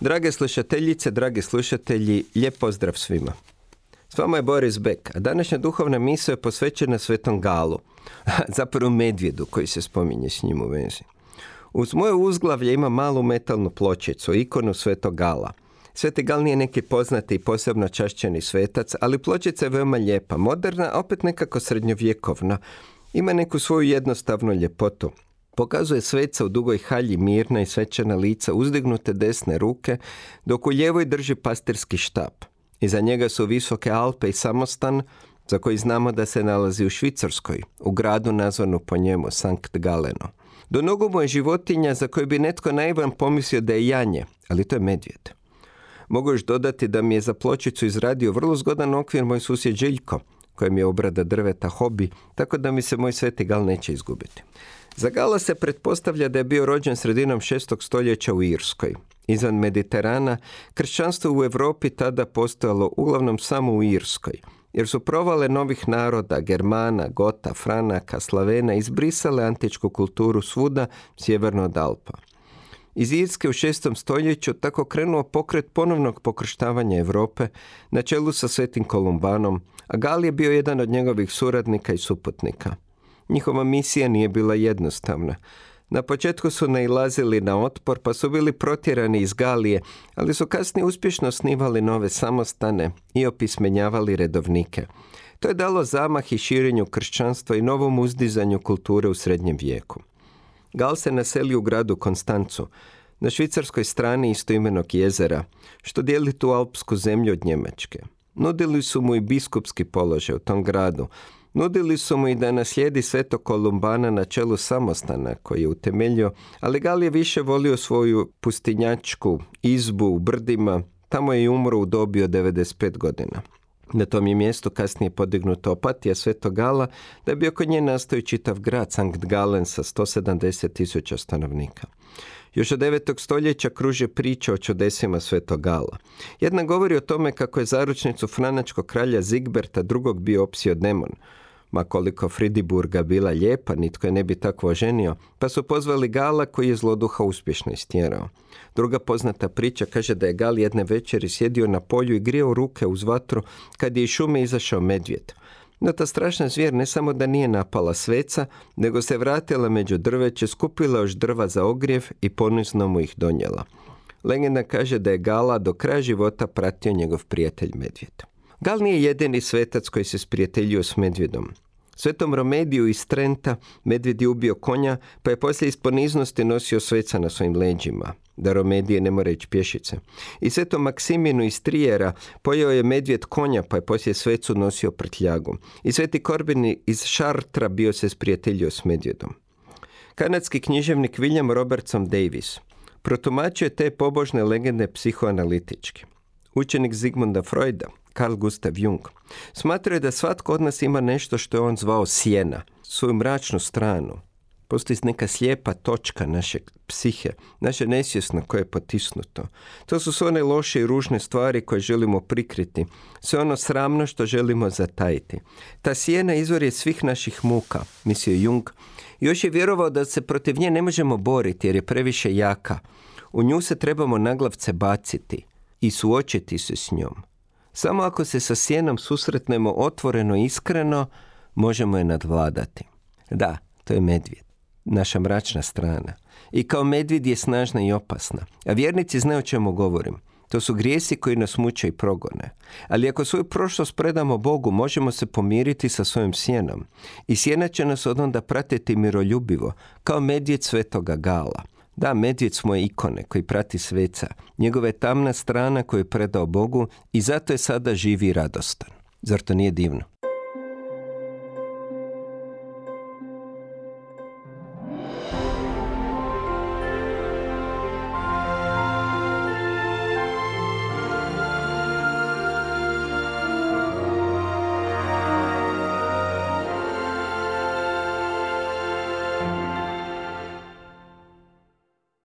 Drage slušateljice, dragi slušatelji, lijep pozdrav svima. S vama je Boris Beck, a današnja duhovna misao je posvećena Svetom Galu, zapravo medvjedu koji se spominje s njim u vezi. Uz moje uzglavlje ima malu metalnu pločicu, ikonu Svetog Gala. Sveti Gal nije neki poznati i posebno čašćeni svetac, ali pločica je veoma lijepa, moderna, a opet nekako srednjovjekovna. Ima neku svoju jednostavnu ljepotu. Pokazuje sveca u dugoj halji mirna i svečana lica, uzdignute desne ruke, dok u ljevoj drži pastirski štap. Iza njega su visoke Alpe i samostan, za koji znamo da se nalazi u Švicarskoj, u gradu nazvanu po njemu Sankt Galeno. Do nogu mu je životinja za koju bi netko naivan pomislio da je janje, ali to je medvjed. Mogu još dodati da mi je za pločicu izradio vrlo zgodan okvir moj susjed Željko, kojem je obrada drveta hobi, tako da mi se moj sveti gal neće izgubiti. Za Gala se pretpostavlja da je bio rođen sredinom šestog stoljeća u Irskoj. Izvan Mediterana, kršćanstvo u Europi tada postojalo uglavnom samo u Irskoj, jer su provale novih naroda, Germana, Gota, Franaka, Slavena izbrisale antičku kulturu svuda sjeverno od Alpa. Iz Irske u šestom stoljeću tako krenuo pokret ponovnog pokrštavanja Europe na čelu sa Svetim Kolumbanom, a Gal je bio jedan od njegovih suradnika i suputnika. Njihova misija nije bila jednostavna. Na početku su nailazili na otpor pa su bili protjerani iz Galije, ali su kasnije uspješno osnivali nove samostane i opismenjavali redovnike. To je dalo zamah i širenju kršćanstva i novom uzdizanju kulture u srednjem vijeku. Gal se naseli u gradu Konstancu, na švicarskoj strani istoimenog jezera, što dijeli tu alpsku zemlju od Njemačke. Nudili su mu i biskupski položaj u tom gradu, Nudili su mu i da naslijedi sveto Kolumbana na čelu samostana koji je utemeljio, ali Gal je više volio svoju pustinjačku izbu u brdima, tamo je i umro u dobi od 95 godina. Na tom je mjestu kasnije podignuta opatija Svetog Gala, da bi oko nje nastao čitav grad Sankt Galen sa 170 tisuća stanovnika. Još od 9. stoljeća kruže priča o čudesima Svetog Gala. Jedna govori o tome kako je zaručnicu franačkog kralja Zigberta drugog bio opsio demon, ma koliko Fridiburga bila lijepa, nitko je ne bi tako oženio, pa su pozvali Gala koji je zloduha uspješno istjerao. Druga poznata priča kaže da je Gal jedne večeri sjedio na polju i grijao ruke uz vatru kad je iz šume izašao medvjed. No ta strašna zvijer ne samo da nije napala sveca, nego se vratila među drveće, skupila još drva za ogrjev i ponizno mu ih donijela. Legenda kaže da je Gala do kraja života pratio njegov prijatelj medvjed. Gal nije jedini svetac koji se sprijateljio s medvjedom. Svetom Romediju iz Trenta medvjed je ubio konja, pa je poslije iz poniznosti nosio sveca na svojim leđima, da Romedije ne mora ići pješice. I svetom Maksiminu iz Trijera pojeo je medvjed konja, pa je poslije svecu nosio prtljagu. I sveti Korbini iz Šartra bio se sprijateljio s medvjedom. Kanadski književnik William Robertson Davis protumačio te pobožne legende psihoanalitički. Učenik Zigmunda Freuda, Carl Gustav Jung, smatrao je da svatko od nas ima nešto što je on zvao sjena, svoju mračnu stranu. Postoji neka slijepa točka naše psihe, naše nesvjesno koje je potisnuto. To su sve one loše i ružne stvari koje želimo prikriti, sve ono sramno što želimo zatajiti. Ta sjena izvor je svih naših muka, mislio Jung. Još je vjerovao da se protiv nje ne možemo boriti jer je previše jaka. U nju se trebamo naglavce baciti i suočiti se s njom. Samo ako se sa sjenom susretnemo otvoreno i iskreno, možemo je nadvladati. Da, to je medvjed, naša mračna strana. I kao medvjed je snažna i opasna. A vjernici znaju o čemu govorim. To su grijesi koji nas muče i progone. Ali ako svoju prošlost predamo Bogu, možemo se pomiriti sa svojim sjenom. I sjena će nas onda pratiti miroljubivo, kao medvjed svetoga gala. Da, medvjed smo ikone koji prati sveca, njegova je tamna strana koju je predao Bogu i zato je sada živi i radostan. Zar to nije divno?